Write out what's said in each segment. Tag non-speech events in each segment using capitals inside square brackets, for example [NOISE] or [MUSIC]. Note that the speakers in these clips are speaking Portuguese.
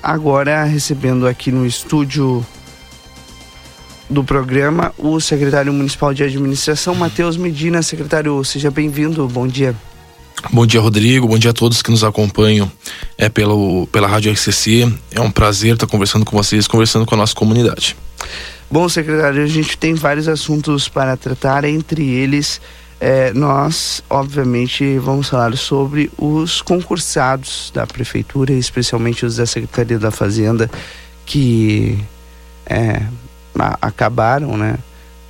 Agora recebendo aqui no estúdio do programa o secretário municipal de administração, Matheus Medina. Secretário, seja bem-vindo. Bom dia. Bom dia, Rodrigo. Bom dia a todos que nos acompanham é, pelo, pela Rádio RCC. É um prazer estar conversando com vocês, conversando com a nossa comunidade. Bom, secretário, a gente tem vários assuntos para tratar, entre eles é, nós, obviamente, vamos falar sobre os concursados da prefeitura, especialmente os da Secretaria da Fazenda, que é, acabaram, né,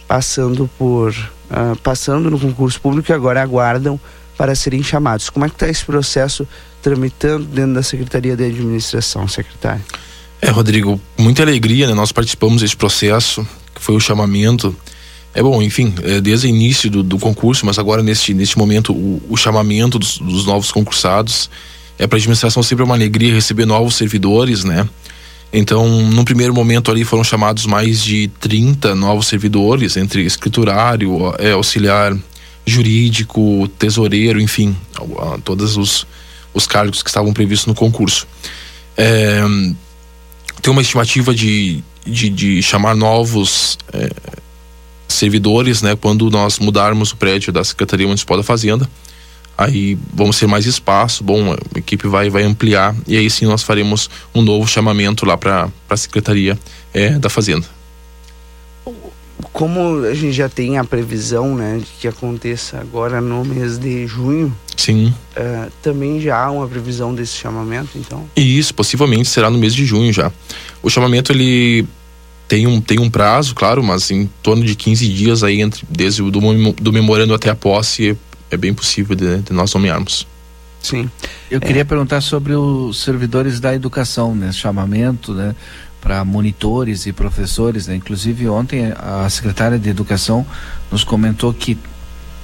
passando por, uh, passando no concurso público e agora aguardam para serem chamados. Como é que está esse processo tramitando dentro da Secretaria de Administração, secretário? É, Rodrigo, muita alegria, né? Nós participamos desse processo, que foi o chamamento é bom, enfim, é desde o início do, do, concurso, mas agora neste, neste momento o, o chamamento dos, dos, novos concursados é para a administração sempre uma alegria receber novos servidores, né? Então, no primeiro momento ali foram chamados mais de 30 novos servidores, entre escriturário, é, auxiliar jurídico, tesoureiro, enfim, todos os, os cargos que estavam previstos no concurso. É, tem uma estimativa de, de, de chamar novos é, servidores, né, quando nós mudarmos o prédio da Secretaria Municipal da Fazenda. Aí vamos ter mais espaço, bom, a equipe vai, vai ampliar e aí sim nós faremos um novo chamamento lá para a Secretaria é, da Fazenda. Como a gente já tem a previsão né, de que aconteça agora no mês de junho, Sim. Uh, também já há uma previsão desse chamamento, então? Isso, possivelmente será no mês de junho já. O chamamento ele tem um, tem um prazo, claro, mas em torno de 15 dias aí, entre, desde o do, do memorando até a posse, é, é bem possível de, de, nós nomearmos. Sim. Eu é. queria perguntar sobre os servidores da educação, né? Chamamento, né? Para monitores e professores, né? Inclusive ontem a secretária de Educação nos comentou que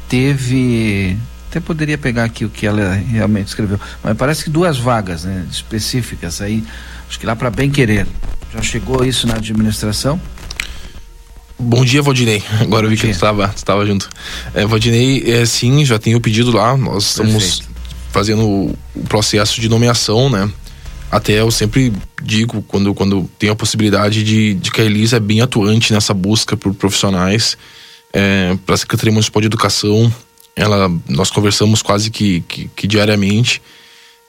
teve até poderia pegar aqui o que ela realmente escreveu, mas parece que duas vagas, né, específicas aí, acho que lá para bem querer. Já chegou isso na administração? Bom dia, Valdinei. Agora eu vi que estava, estava junto. É, Valdinei, é, sim, já tem o pedido lá. Nós estamos Perfeito. fazendo o, processo de nomeação, né? Até eu sempre digo, quando, quando tenho a possibilidade, de, de que a Elisa é bem atuante nessa busca por profissionais é, para a Secretaria Municipal de Educação. Ela, nós conversamos quase que, que, que diariamente.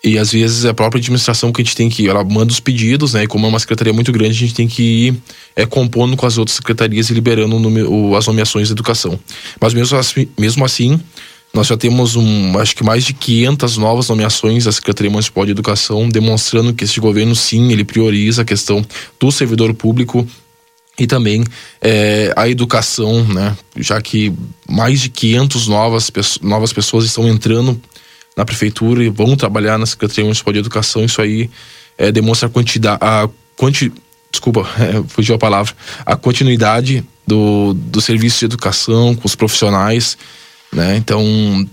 E às vezes é a própria administração que a gente tem que. Ela manda os pedidos, né? E como é uma secretaria muito grande, a gente tem que ir é, compondo com as outras secretarias e liberando o, as nomeações de educação. Mas mesmo assim, mesmo assim, nós já temos um, acho que mais de 500 novas nomeações da Secretaria Municipal de Educação, demonstrando que este governo, sim, ele prioriza a questão do servidor público e também é, a educação, né? Já que mais de 500 novas, novas pessoas estão entrando na prefeitura e vão trabalhar na Secretaria Municipal de Educação. Isso aí é, demonstra a quantidade, a quanti, desculpa, é, [LAUGHS] fugiu a palavra, a continuidade do, do serviço de educação com os profissionais. Né? Então,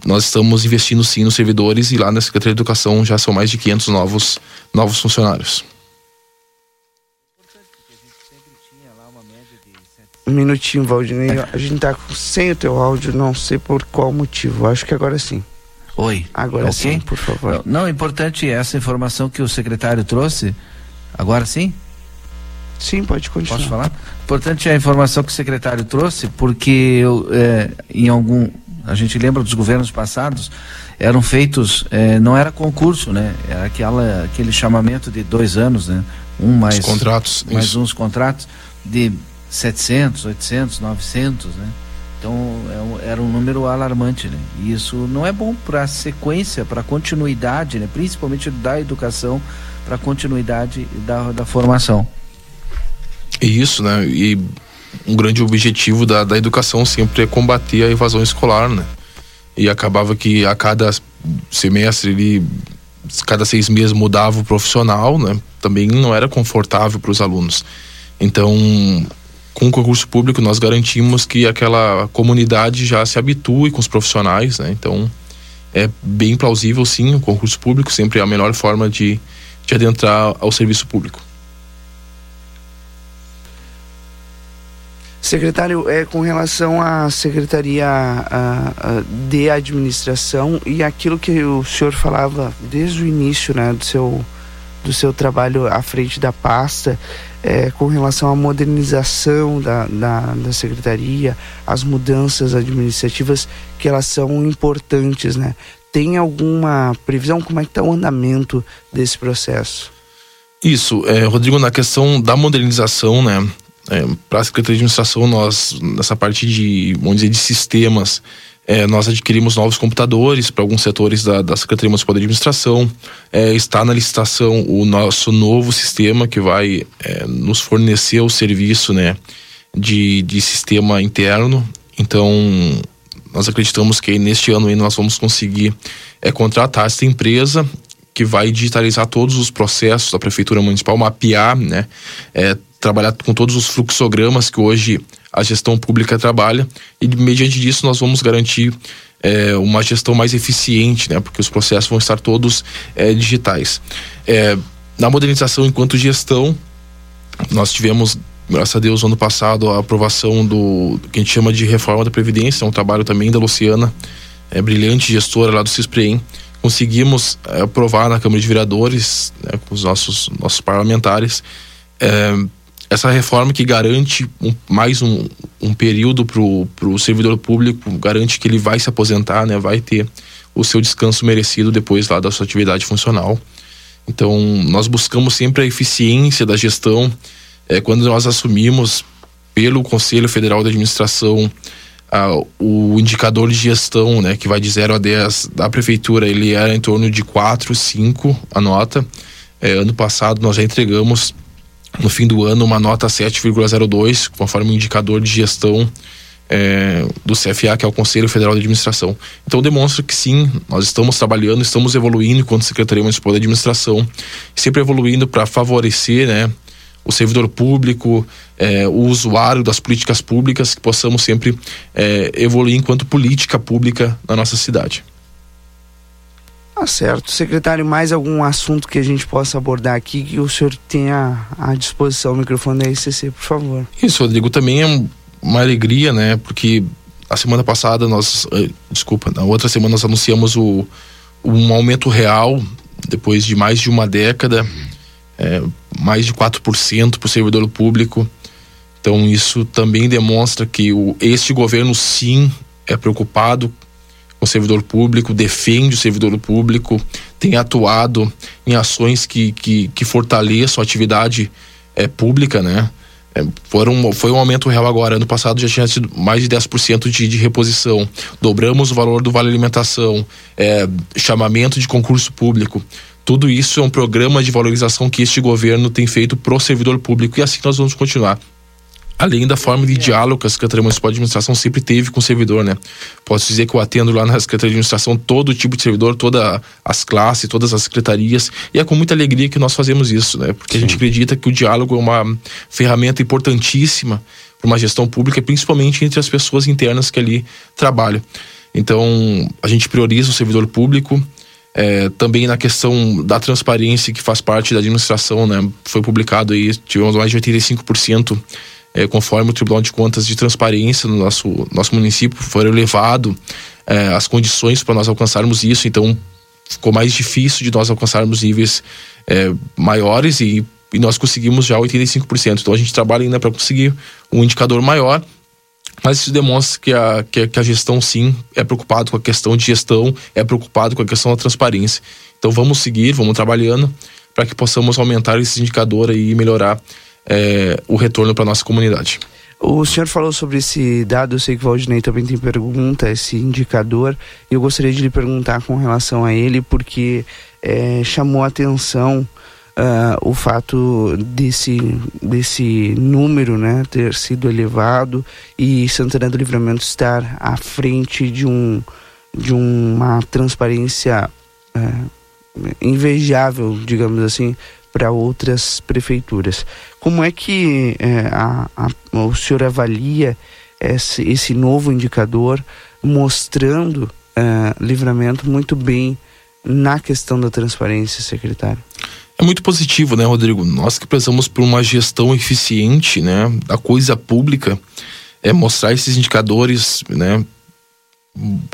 nós estamos investindo sim nos servidores e lá na Secretaria de Educação já são mais de 500 novos, novos funcionários. Um minutinho, Valdinei. A gente tá sem o teu áudio, não sei por qual motivo. Acho que agora sim. Oi. Agora okay. sim, por favor. Não, é importante essa informação que o secretário trouxe. Agora sim? Sim, pode continuar. Posso falar? Importante a informação que o secretário trouxe, porque eu, é, em algum. A gente lembra dos governos passados, eram feitos. É, não era concurso, né? Era aquela, aquele chamamento de dois anos, né? Um mais. Os contratos. Mais isso. uns contratos de 700, 800, 900, né? Então é era um número alarmante, né? E isso não é bom para a sequência, para a continuidade, né? principalmente da educação, para a continuidade da, da formação. Isso, né? E um grande objetivo da, da educação sempre é combater a evasão escolar, né? E acabava que a cada semestre ele cada seis meses mudava o profissional, né? Também não era confortável para os alunos. Então com o concurso público nós garantimos que aquela comunidade já se habitue com os profissionais, né? Então é bem plausível sim o concurso público sempre é a melhor forma de, de adentrar ao serviço público. Secretário, é, com relação à Secretaria a, a, de Administração e aquilo que o senhor falava desde o início né, do seu do seu trabalho à frente da pasta é, com relação à modernização da, da, da, secretaria, as mudanças administrativas que elas são importantes, né? Tem alguma previsão? Como é que está o andamento desse processo? Isso, é, Rodrigo, na questão da modernização, né? É, Para a Secretaria de Administração, nós, nessa parte de, vamos dizer, de sistemas, é, nós adquirimos novos computadores para alguns setores da, da Secretaria Municipal de Administração. É, está na licitação o nosso novo sistema que vai é, nos fornecer o serviço né, de, de sistema interno. Então, nós acreditamos que neste ano nós vamos conseguir é, contratar essa empresa que vai digitalizar todos os processos da Prefeitura Municipal, mapear, né, é, trabalhar com todos os fluxogramas que hoje a gestão pública trabalha e mediante disso nós vamos garantir é, uma gestão mais eficiente, né? Porque os processos vão estar todos é, digitais. É, na modernização enquanto gestão, nós tivemos, graças a Deus, ano passado a aprovação do que a gente chama de reforma da Previdência, é um trabalho também da Luciana, é brilhante gestora lá do CISPREM. Conseguimos é, aprovar na Câmara de Vereadores, né, com os nossos, nossos parlamentares, é, essa reforma que garante um, mais um, um período para o servidor público, garante que ele vai se aposentar, né, vai ter o seu descanso merecido depois lá da sua atividade funcional. Então, nós buscamos sempre a eficiência da gestão. É, quando nós assumimos pelo Conselho Federal de Administração o indicador de gestão, né, que vai de 0 a 10 da prefeitura, ele era em torno de 4, 5 a nota. É, ano passado nós já entregamos no fim do ano uma nota 7,02, conforme o indicador de gestão é, do CFA, que é o Conselho Federal de Administração. Então demonstra que sim, nós estamos trabalhando, estamos evoluindo enquanto Secretaria Municipal de Administração, sempre evoluindo para favorecer né, o servidor público, é, o usuário das políticas públicas, que possamos sempre é, evoluir enquanto política pública na nossa cidade. Tá certo. Secretário, mais algum assunto que a gente possa abordar aqui que o senhor tenha à disposição? O microfone da ICC, por favor. Isso, Rodrigo, também é uma alegria, né? Porque a semana passada nós, eh, desculpa, na outra semana nós anunciamos o, um aumento real, depois de mais de uma década, é, mais de 4% para o servidor público. Então isso também demonstra que o, este governo sim é preocupado o servidor público, defende o servidor público, tem atuado em ações que, que, que fortaleçam a atividade é, pública, né? É, foram, foi um aumento real agora. Ano passado já tinha sido mais de 10% de, de reposição. Dobramos o valor do Vale Alimentação, é, chamamento de concurso público. Tudo isso é um programa de valorização que este governo tem feito pro servidor público e assim nós vamos continuar além da forma de diálogo que a Secretaria Municipal de Administração sempre teve com o servidor, né? Posso dizer que eu atendo lá na Secretaria de Administração todo tipo de servidor, todas as classes, todas as secretarias, e é com muita alegria que nós fazemos isso, né? Porque Sim. a gente acredita que o diálogo é uma ferramenta importantíssima para uma gestão pública, principalmente entre as pessoas internas que ali trabalham. Então, a gente prioriza o servidor público, é, também na questão da transparência que faz parte da administração, né? Foi publicado aí, tivemos mais de 85% é, conforme o Tribunal de Contas de Transparência no nosso, nosso município, foram elevado é, as condições para nós alcançarmos isso, então ficou mais difícil de nós alcançarmos níveis é, maiores e, e nós conseguimos já 85%. Então a gente trabalha ainda para conseguir um indicador maior, mas isso demonstra que a, que, que a gestão sim é preocupado com a questão de gestão, é preocupado com a questão da transparência. Então vamos seguir, vamos trabalhando para que possamos aumentar esse indicador e melhorar é, o retorno para nossa comunidade. O senhor falou sobre esse dado, eu sei que o Valdinei também tem pergunta, esse indicador, e eu gostaria de lhe perguntar com relação a ele, porque é, chamou a atenção uh, o fato desse, desse número né, ter sido elevado e Santana do Livramento estar à frente de, um, de uma transparência uh, invejável, digamos assim, para outras prefeituras. Como é que é, a, a, o senhor avalia esse, esse novo indicador mostrando é, livramento muito bem na questão da transparência, secretário? É muito positivo, né, Rodrigo? Nós que prezamos por uma gestão eficiente, né, da coisa pública, é mostrar esses indicadores, né,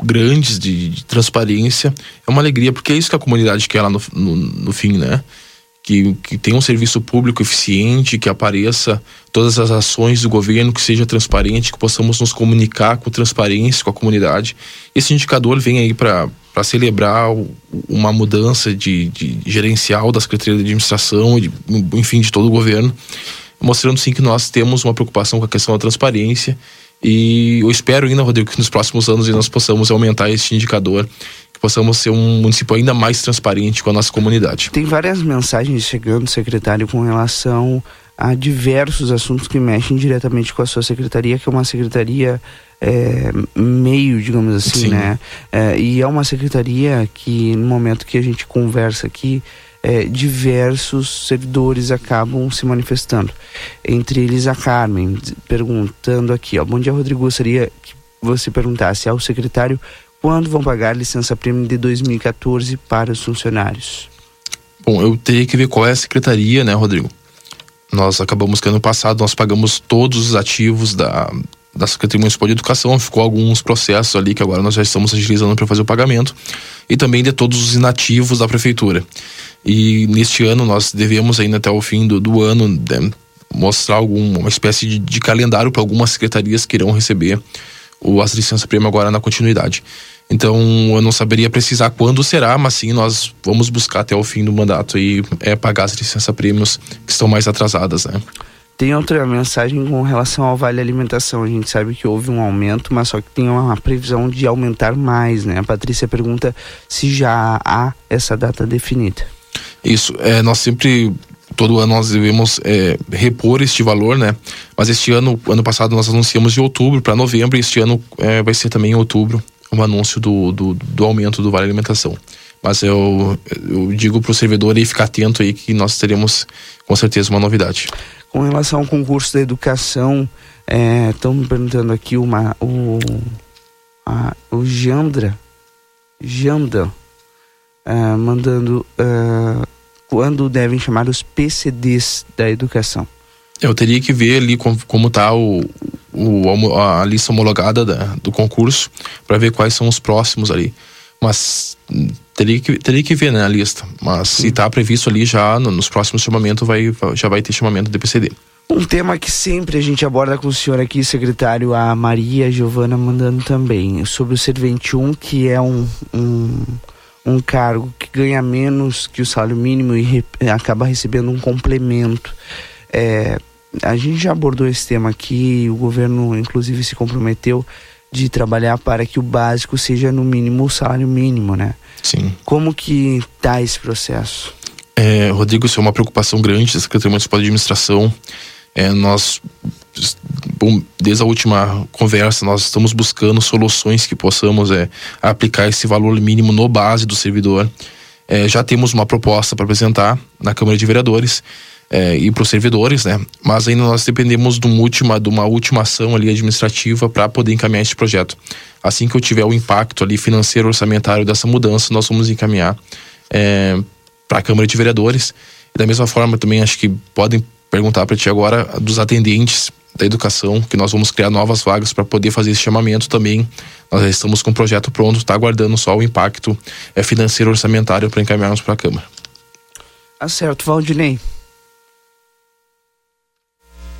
grandes de, de transparência é uma alegria porque é isso que a comunidade quer lá no, no, no fim, né? Que, que tenha um serviço público eficiente, que apareça todas as ações do governo, que seja transparente, que possamos nos comunicar com transparência com a comunidade. Esse indicador vem aí para para celebrar uma mudança de, de, gerencial da Secretaria de Administração de, enfim, de todo o governo, mostrando sim que nós temos uma preocupação com a questão da transparência e eu espero ainda, Rodrigo, que nos próximos anos nós possamos aumentar esse indicador que possamos ser um município ainda mais transparente com a nossa comunidade. Tem várias mensagens chegando, secretário, com relação a diversos assuntos que mexem diretamente com a sua secretaria, que é uma secretaria é, meio, digamos assim, Sim. né? É, e é uma secretaria que, no momento que a gente conversa aqui, é, diversos servidores acabam se manifestando. Entre eles a Carmen, perguntando aqui, ó, bom dia Rodrigo, gostaria que você perguntasse ao secretário quando vão pagar licença prêmio de 2014 para os funcionários? Bom, eu teria que ver qual é a secretaria, né, Rodrigo? Nós acabamos que ano passado nós pagamos todos os ativos da, da Secretaria Municipal de Educação, ficou alguns processos ali que agora nós já estamos agilizando para fazer o pagamento, e também de todos os inativos da Prefeitura. E neste ano nós devemos ainda até o fim do, do ano né, mostrar alguma espécie de, de calendário para algumas secretarias que irão receber o, as licenças prêmio agora na continuidade. Então eu não saberia precisar quando será, mas sim nós vamos buscar até o fim do mandato e é, pagar as licenças prêmios que estão mais atrasadas, né? Tem outra mensagem com relação ao vale alimentação. A gente sabe que houve um aumento, mas só que tem uma previsão de aumentar mais, né? A Patrícia pergunta se já há essa data definida. Isso, é, nós sempre todo ano nós devemos é, repor este valor, né? Mas este ano, ano passado nós anunciamos de outubro para novembro e este ano é, vai ser também em outubro um anúncio do, do, do, aumento do vale alimentação. Mas eu, eu digo para o servidor aí ficar atento aí que nós teremos com certeza uma novidade. Com relação ao concurso da educação, estão é, me perguntando aqui uma, o, a, o Jandra, Janda, é, mandando uh, quando devem chamar os PCDs da educação. Eu teria que ver ali como, como tá o, o, a lista homologada da, do concurso para ver quais são os próximos ali. Mas teria que, teria que ver né, a lista. Mas Sim. se está previsto ali já no, nos próximos chamamentos, vai, já vai ter chamamento do PCD. Um tema que sempre a gente aborda com o senhor aqui, secretário, a Maria Giovana mandando também, sobre o Servente 1, que é um, um, um cargo que ganha menos que o salário mínimo e re, acaba recebendo um complemento. É, a gente já abordou esse tema aqui, o governo inclusive se comprometeu de trabalhar para que o básico seja no mínimo o salário mínimo, né? Sim. Como que tá esse processo? É, Rodrigo, isso é uma preocupação grande da Secretaria Municipal de Administração. É, nós, bom, desde a última conversa, nós estamos buscando soluções que possamos é, aplicar esse valor mínimo no base do servidor. É, já temos uma proposta para apresentar na Câmara de Vereadores é, e para os servidores, né? Mas ainda nós dependemos de uma última, de uma última ação ali administrativa para poder encaminhar esse projeto. Assim que eu tiver o impacto ali financeiro orçamentário dessa mudança, nós vamos encaminhar é, para a Câmara de Vereadores. E da mesma forma também acho que podem perguntar para ti agora dos atendentes da educação, que nós vamos criar novas vagas para poder fazer esse chamamento também. Nós já estamos com o projeto pronto, está aguardando só o impacto é, financeiro orçamentário para encaminharmos para a Câmara. Acerto, Valdinei.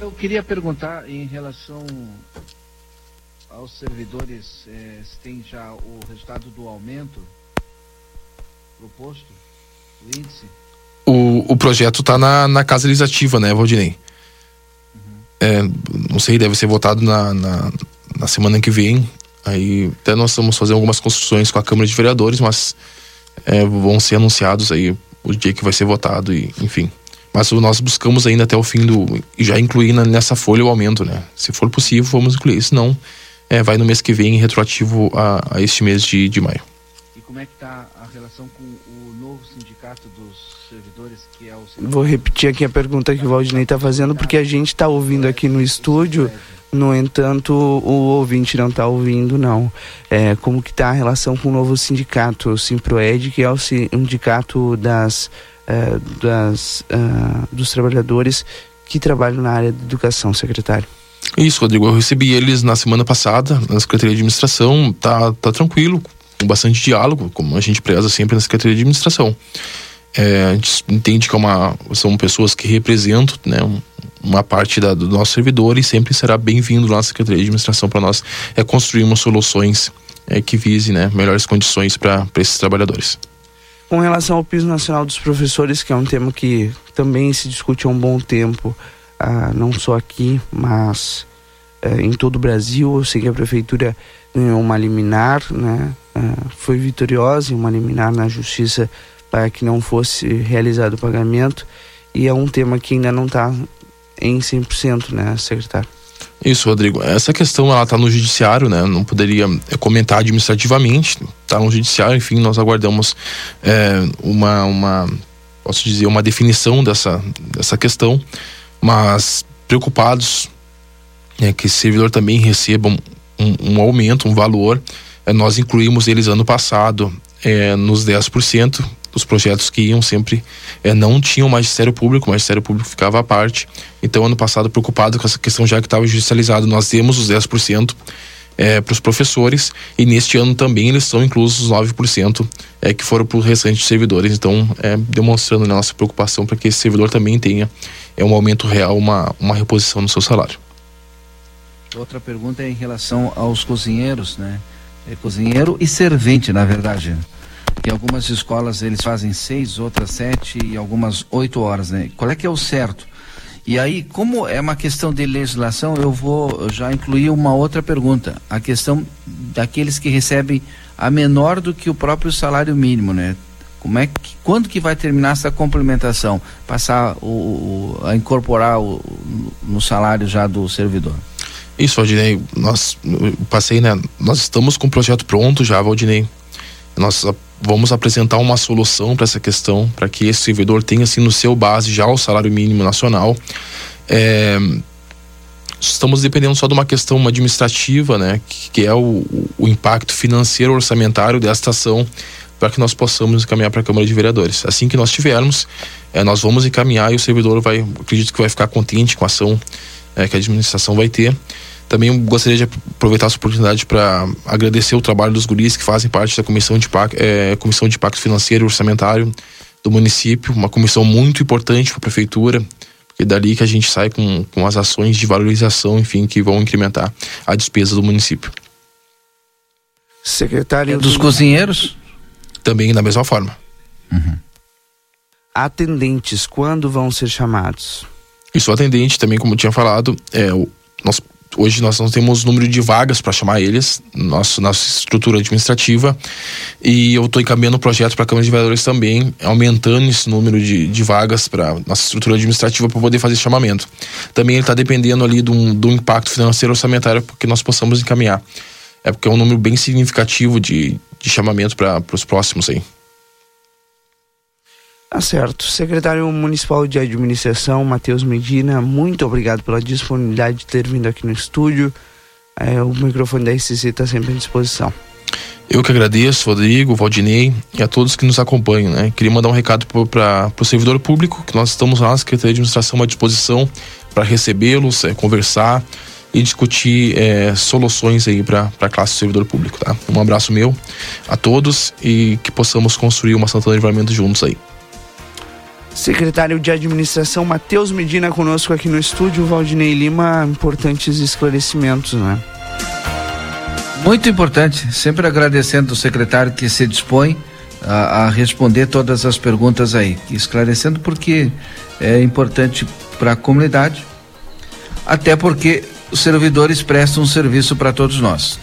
Eu queria perguntar em relação aos servidores, eh, se tem já o resultado do aumento proposto, o índice? O, o projeto está na, na casa legislativa, né, Valdinei? É, não sei, deve ser votado na, na, na, semana que vem. Aí até nós estamos fazendo algumas construções com a Câmara de Vereadores, mas é, vão ser anunciados aí o dia que vai ser votado e enfim. Mas nós buscamos ainda até o fim do. e já incluir nessa folha o aumento, né? Se for possível, vamos incluir. Se não, é, vai no mês que vem, retroativo a, a este mês de, de maio. E como é que está a relação com o novo sindicato dos servidores, que é o. Vou repetir aqui a pergunta que o Valdinei está fazendo, porque a gente está ouvindo aqui no estúdio. No entanto, o ouvinte não está ouvindo, não. É, como que está a relação com o novo sindicato, o Simproed, que é o sindicato das uh, das, uh, dos trabalhadores que trabalham na área de educação, secretário. Isso, Rodrigo. Eu recebi eles na semana passada na Secretaria de Administração. Tá, tá tranquilo, com bastante diálogo, como a gente preza sempre na Secretaria de Administração. É, a gente entende que é uma, são pessoas que representam né, uma parte da, do nosso servidor e sempre será bem-vindo lá na Secretaria de Administração para nós é, construirmos soluções é, que visem né, melhores condições para esses trabalhadores. Com relação ao piso nacional dos professores, que é um tema que também se discute há um bom tempo, ah, não só aqui, mas eh, em todo o Brasil. Eu sei que a prefeitura ganhou uma liminar, né? Ah, foi vitoriosa em uma liminar na justiça para que não fosse realizado o pagamento. E é um tema que ainda não está em 100%, né, secretário? Isso, Rodrigo. Essa questão ela está no judiciário, né? Não poderia é, comentar administrativamente. Está no judiciário. Enfim, nós aguardamos é, uma, uma, posso dizer, uma definição dessa dessa questão. Mas preocupados é, que esse servidor também receba um, um aumento, um valor. É, nós incluímos eles ano passado é, nos 10% dos projetos que iam sempre é, não tinham magistério público, o magistério público ficava à parte. Então, ano passado, preocupado com essa questão já que estava judicializado, nós demos os 10% é, para os professores e neste ano também eles são inclusos os 9% é, que foram para o restante de servidores. Então, é, demonstrando a nossa preocupação para que esse servidor também tenha é, um aumento real, uma, uma reposição no seu salário. Outra pergunta é em relação aos cozinheiros, né? É cozinheiro e servente, na verdade. Em algumas escolas eles fazem seis, outras sete e algumas oito horas, né? Qual é que é o certo? E aí, como é uma questão de legislação, eu vou já incluir uma outra pergunta. A questão daqueles que recebem a menor do que o próprio salário mínimo, né? Como é que, quando que vai terminar essa complementação? Passar o, o a incorporar o, no salário já do servidor? Isso, Valdinei, nós passei, né? Nós estamos com o projeto pronto já, Valdinei. Nós vamos apresentar uma solução para essa questão, para que esse servidor tenha assim no seu base já o salário mínimo nacional. É, estamos dependendo só de uma questão administrativa, né, que, que é o, o, impacto financeiro orçamentário desta ação para que nós possamos encaminhar para a Câmara de Vereadores. Assim que nós tivermos, é, nós vamos encaminhar e o servidor vai, acredito que vai ficar contente com a ação é, que a administração vai ter. Também gostaria de aproveitar essa oportunidade para agradecer o trabalho dos guris que fazem parte da comissão de, é, comissão de Pacto Financeiro e Orçamentário do município, uma comissão muito importante para a prefeitura, porque dali que a gente sai com, com as ações de valorização, enfim, que vão incrementar a despesa do município. Secretário. É dos cozinheiros? Também da mesma forma. Uhum. Atendentes, quando vão ser chamados? Isso, atendente também, como tinha falado, é, o, nós hoje nós não temos número de vagas para chamar eles, nosso, nossa estrutura administrativa, e eu estou encaminhando o projeto para a Câmara de Vereadores também, aumentando esse número de, de vagas para nossa estrutura administrativa para poder fazer chamamento. Também ele está dependendo ali do, do impacto financeiro orçamentário que nós possamos encaminhar. É porque é um número bem significativo de, de chamamento para os próximos aí. Tá certo. Secretário Municipal de Administração, Matheus Medina, muito obrigado pela disponibilidade de ter vindo aqui no estúdio. É, o microfone da RCC está sempre à disposição. Eu que agradeço, Rodrigo, Valdinei e a todos que nos acompanham. Né? Queria mandar um recado para o servidor público, que nós estamos lá na Secretaria de Administração à disposição para recebê-los, é, conversar e discutir é, soluções aí para a classe do servidor público. Tá? Um abraço meu a todos e que possamos construir uma Santana de Livramento juntos aí. Secretário de Administração Matheus Medina conosco aqui no estúdio, Valdinei Lima, importantes esclarecimentos, né? Muito importante, sempre agradecendo o secretário que se dispõe a, a responder todas as perguntas aí, esclarecendo porque é importante para a comunidade, até porque os servidores prestam um serviço para todos nós.